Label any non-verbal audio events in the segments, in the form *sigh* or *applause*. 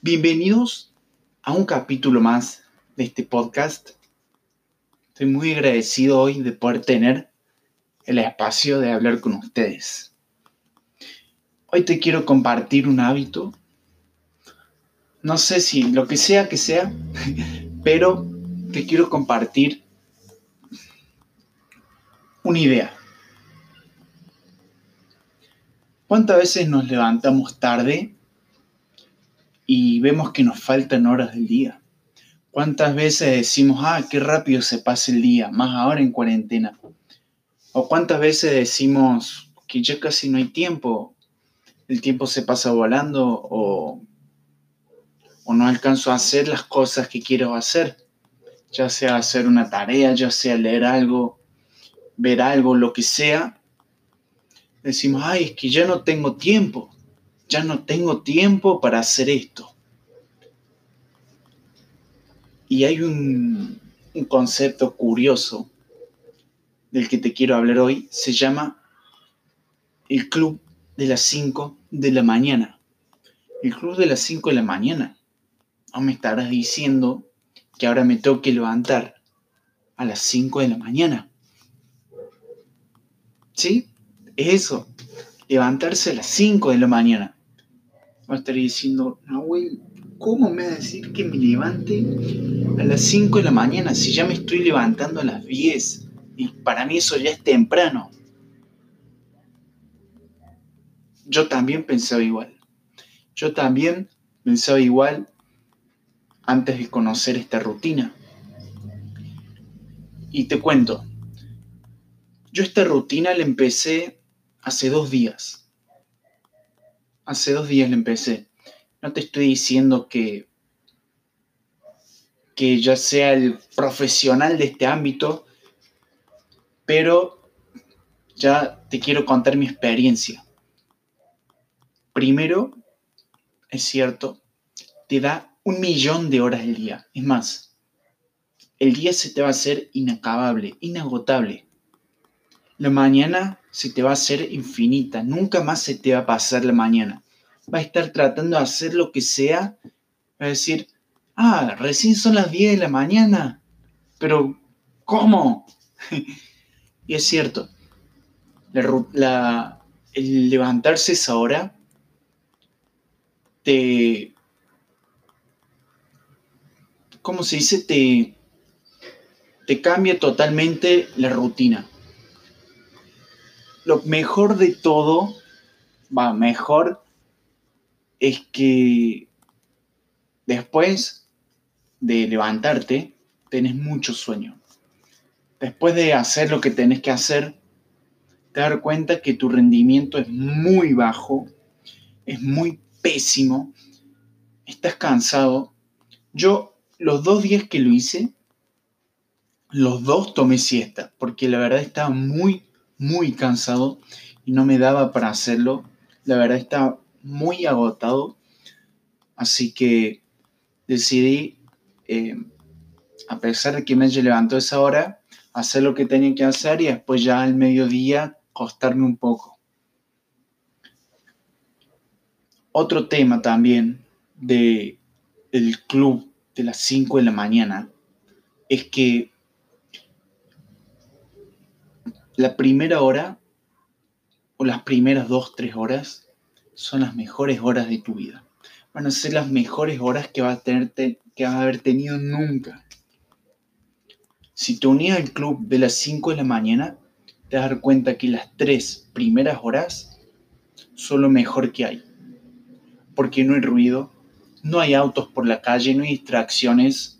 Bienvenidos a un capítulo más de este podcast. Estoy muy agradecido hoy de poder tener el espacio de hablar con ustedes. Hoy te quiero compartir un hábito. No sé si lo que sea que sea, *laughs* pero te quiero compartir una idea. ¿Cuántas veces nos levantamos tarde y vemos que nos faltan horas del día? ¿Cuántas veces decimos, ah, qué rápido se pasa el día, más ahora en cuarentena? ¿O cuántas veces decimos que ya casi no hay tiempo, el tiempo se pasa volando o, o no alcanzo a hacer las cosas que quiero hacer? Ya sea hacer una tarea, ya sea leer algo, ver algo, lo que sea, decimos, ay, es que ya no tengo tiempo, ya no tengo tiempo para hacer esto. Y hay un, concepto curioso del que te quiero hablar hoy, se llama el club de las 5 de la mañana. El club de las 5 de la mañana. No me estarás diciendo que ahora me tengo que levantar a las 5 de la mañana. ¿Sí? es eso, levantarse a las 5 de la mañana. A estar diciendo, Nahuel, ¿cómo me va a decir que me levante a las 5 de la mañana si ya me estoy levantando a las 10? Y para mí eso ya es temprano. Yo también pensaba igual. Yo también pensaba igual antes de conocer esta rutina. Y te cuento, yo esta rutina la empecé hace dos días. Hace dos días le empecé. No te estoy diciendo que, que ya sea el profesional de este ámbito, pero ya te quiero contar mi experiencia. Primero, es cierto, te da un millón de horas al día. Es más, el día se te va a hacer inacabable, inagotable. La mañana se te va a hacer infinita, nunca más se te va a pasar la mañana. Va a estar tratando de hacer lo que sea, va a decir, ah, recién son las 10 de la mañana, pero ¿cómo? *laughs* y es cierto, la, el levantarse esa hora te... ¿Cómo se dice? Te, te cambia totalmente la rutina lo mejor de todo, va, mejor es que después de levantarte, tenés mucho sueño. Después de hacer lo que tenés que hacer, te das cuenta que tu rendimiento es muy bajo, es muy pésimo, estás cansado. Yo los dos días que lo hice, los dos tomé siesta, porque la verdad estaba muy, muy cansado y no me daba para hacerlo. La verdad estaba muy agotado. Así que decidí, eh, a pesar de que me levantado esa hora, hacer lo que tenía que hacer y después ya al mediodía acostarme un poco. Otro tema también de el club de las 5 de la mañana es que la primera hora o las primeras dos, tres horas son las mejores horas de tu vida. Van a ser las mejores horas que vas a, tener, que vas a haber tenido nunca. Si te unías al club de las 5 de la mañana, te vas a dar cuenta que las tres primeras horas son lo mejor que hay. Porque no hay ruido, no hay autos por la calle, no hay distracciones,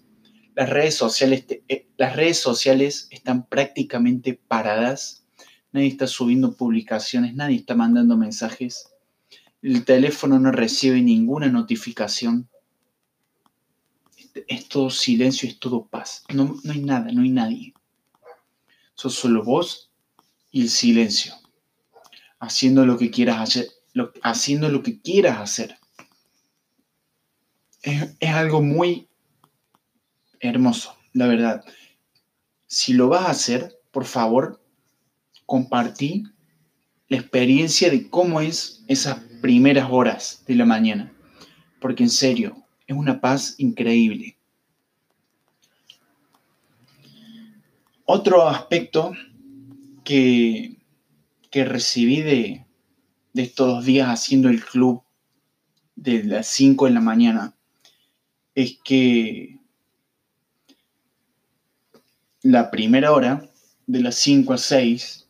las redes sociales, eh, las redes sociales están prácticamente paradas. Nadie está subiendo publicaciones, nadie está mandando mensajes. El teléfono no recibe ninguna notificación. Es todo silencio, es todo paz. No, no hay nada, no hay nadie. Sos solo vos y el silencio. Haciendo lo que quieras hacer. haciendo lo que quieras hacer. Es algo muy hermoso, la verdad. Si lo vas a hacer, por favor, compartí la experiencia de cómo es esas primeras horas de la mañana. Porque en serio, Es una paz increíble. Otro aspecto que, que recibí de, de estos dos días haciendo el club de las 5 de la mañana es que la primera hora, de las 5 a 6,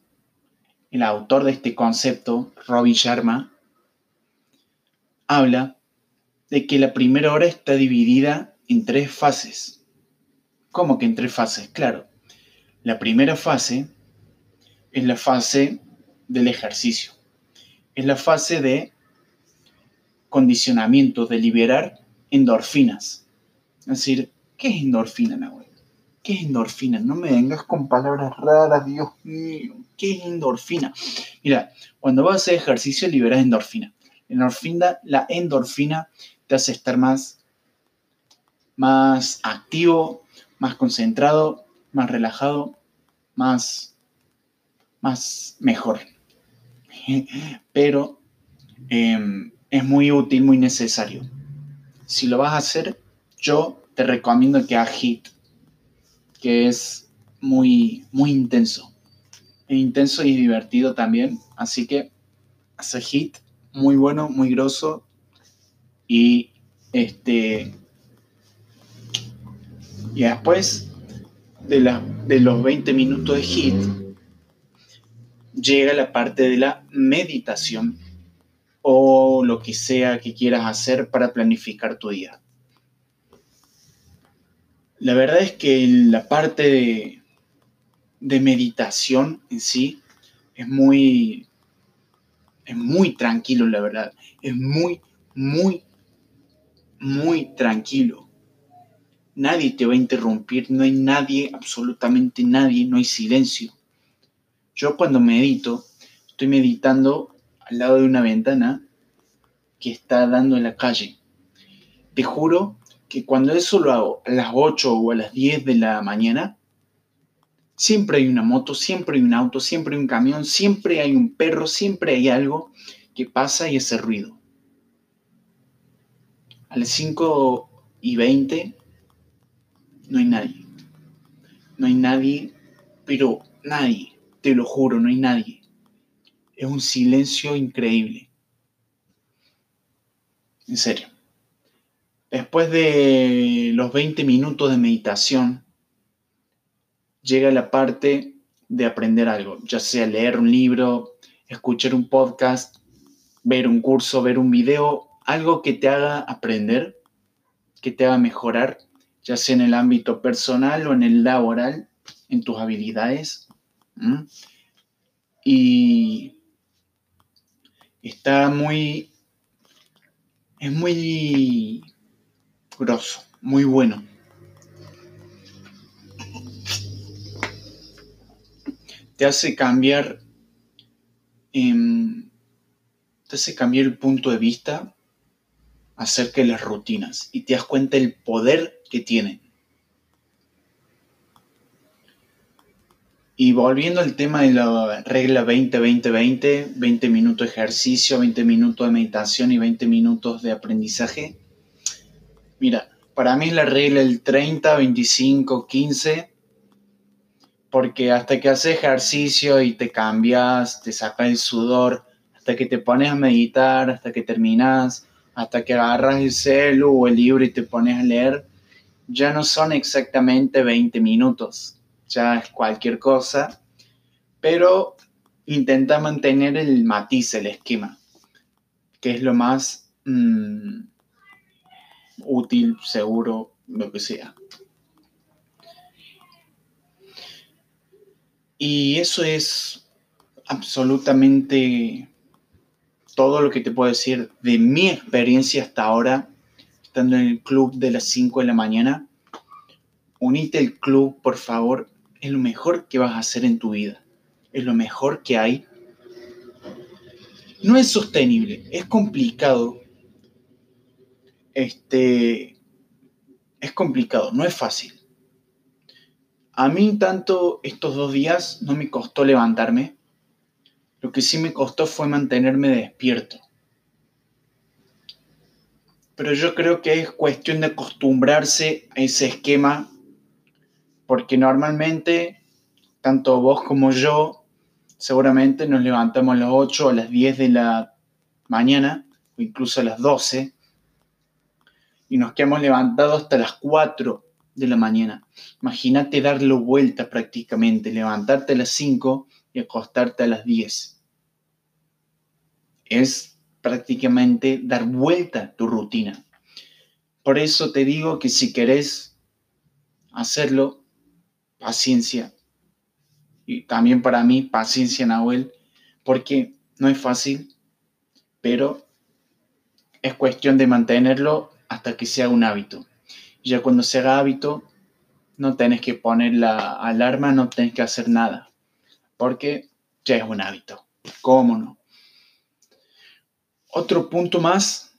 el autor de este concepto, Robin Sharma, habla de que la primera hora está dividida en tres fases. ¿Cómo que en tres fases? Claro. La primera fase es la fase del ejercicio. Es la fase de condicionamiento, de liberar endorfinas. Es decir, ¿qué es endorfina, Nahuel? ¿Qué es endorfina? No me vengas con palabras raras, Dios mío. ¿Qué es endorfina? Mira, cuando vas a hacer ejercicio liberas endorfina. Endorfina, la endorfina te hace estar más, más activo, más concentrado, más relajado, más, más mejor. *laughs* Pero em, es muy útil, muy necesario. Si lo vas a hacer, yo te recomiendo que hagas HIT, que es muy, muy intenso. Es intenso y divertido también, así que hace HIT muy bueno, muy grosso y este y después de, de los 20 minutos de HIT llega la parte de la meditación o lo que sea que quieras hacer para planificar tu día. La verdad es que la parte de, meditación en sí es muy, es muy tranquilo, la verdad. Es muy, muy, muy tranquilo. Nadie te va a interrumpir, no hay nadie, absolutamente nadie, no hay silencio. Yo cuando medito, estoy meditando al lado de una ventana que está dando en la calle. Te juro que cuando eso lo hago a las 8 o a las 10 de la mañana, siempre hay una moto, siempre hay un auto, siempre hay un camión, siempre hay un perro, siempre hay algo que pasa y hace ruido. A las 5 y 20 no hay nadie. No hay nadie, pero nadie, te lo juro, no hay nadie. Es un silencio increíble. En serio. Después de los 20 minutos de meditación, llega la parte de aprender algo, ya sea leer un libro, escuchar un podcast, ver un curso, ver un video, algo que te haga aprender, que te haga mejorar, ya sea en el ámbito personal o en el laboral, en tus habilidades. Y está muy, es muy grosso, muy bueno. Te hace cambiar, em, te hace cambiar el punto de vista acerca de las rutinas y te das cuenta del poder que tienen. Y volviendo al tema de la regla 20-20-20, 20 minutos de ejercicio, 20 minutos de meditación y 20 minutos de aprendizaje. Mira, para mí la regla del 30, 25, 15, porque hasta que haces ejercicio y te cambias, te sacas el sudor, hasta que te pones a meditar, hasta que terminas, hasta que agarras el celu o el libro y te pones a leer, ya no son exactamente 20 minutos ya es cualquier cosa, pero intenta mantener el matiz, el esquema, que es lo más mm, útil, seguro, lo que sea. Y eso es absolutamente todo lo que te puedo decir de mi experiencia hasta ahora, estando en el club de las 5 de la mañana. Unite al club, por favor, es lo mejor que vas a hacer en tu vida. Es lo mejor que hay. No es sostenible, es complicado. Este es complicado, no es fácil. A mí tanto estos dos días no me costó levantarme. Lo que sí me costó fue mantenerme despierto. pero yo creo que es cuestión de acostumbrarse a ese esquema, porque normalmente, tanto vos como yo, seguramente nos levantamos a las 8 o a las 10 de la mañana, o incluso a las 12, y nos quedamos levantados hasta las 4 de la mañana. Imagínate darle vuelta prácticamente, levantarte a las 5 y acostarte a las 10. Es prácticamente dar vuelta tu rutina. Por eso te digo que si querés hacerlo, paciencia. Y también para mí, paciencia, Nahuel, porque no es fácil, pero es cuestión de mantenerlo hasta que sea un hábito. Ya cuando se haga hábito, no tenés que poner la alarma, no tenés que hacer nada, porque ya es un hábito. ¿Cómo no? Otro punto más,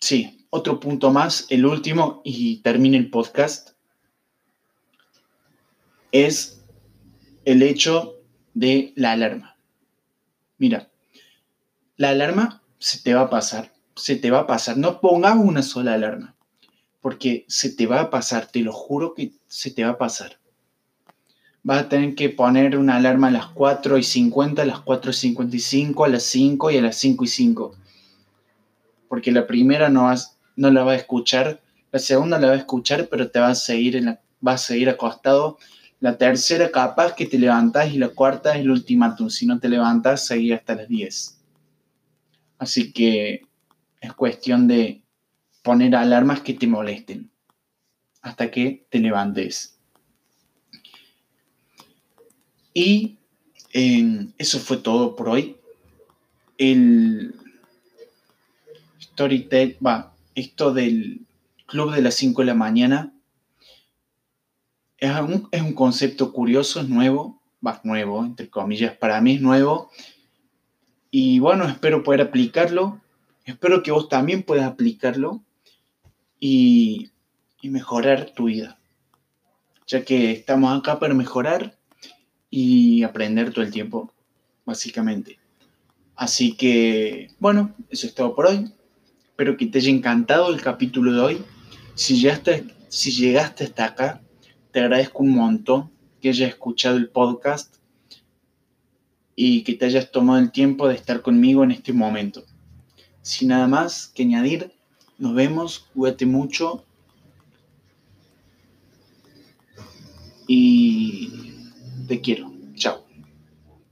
sí, otro punto más, el último, y termine el podcast, es el hecho de la alarma. Mira, la alarma se te va a pasar, se te va a pasar. No pongas una sola alarma porque se te va a pasar, te lo juro que se te va a pasar. Vas a tener que poner una alarma a las 4 y 50, a las 4 y 55, a las 5 y a las 5 y 5. Porque la primera no, vas, no la va a escuchar, la segunda la va a escuchar, pero te va a seguir, en la, a seguir acostado. La tercera capaz que te levantás y la cuarta es el ultimátum. Si no te levantas, seguir hasta las 10. Así que es cuestión de poner alarmas que te molesten hasta que te levantes. Y eso fue todo por hoy. El Storytel, va, esto del club de las 5 de la mañana es un, es un concepto curioso, es nuevo, va, nuevo, entre comillas, para mí es nuevo. Y bueno, espero poder aplicarlo. Espero que vos también puedas aplicarlo y, mejorar tu vida. Ya que estamos acá para mejorar y aprender todo el tiempo, básicamente. Así que, bueno, eso es todo por hoy. Espero que te haya encantado el capítulo de hoy. Si llegaste, si llegaste hasta acá, te agradezco un montón que hayas escuchado el podcast y que te hayas tomado el tiempo de estar conmigo en este momento. Sin nada más que añadir, nos vemos, cuídate mucho. Y te quiero.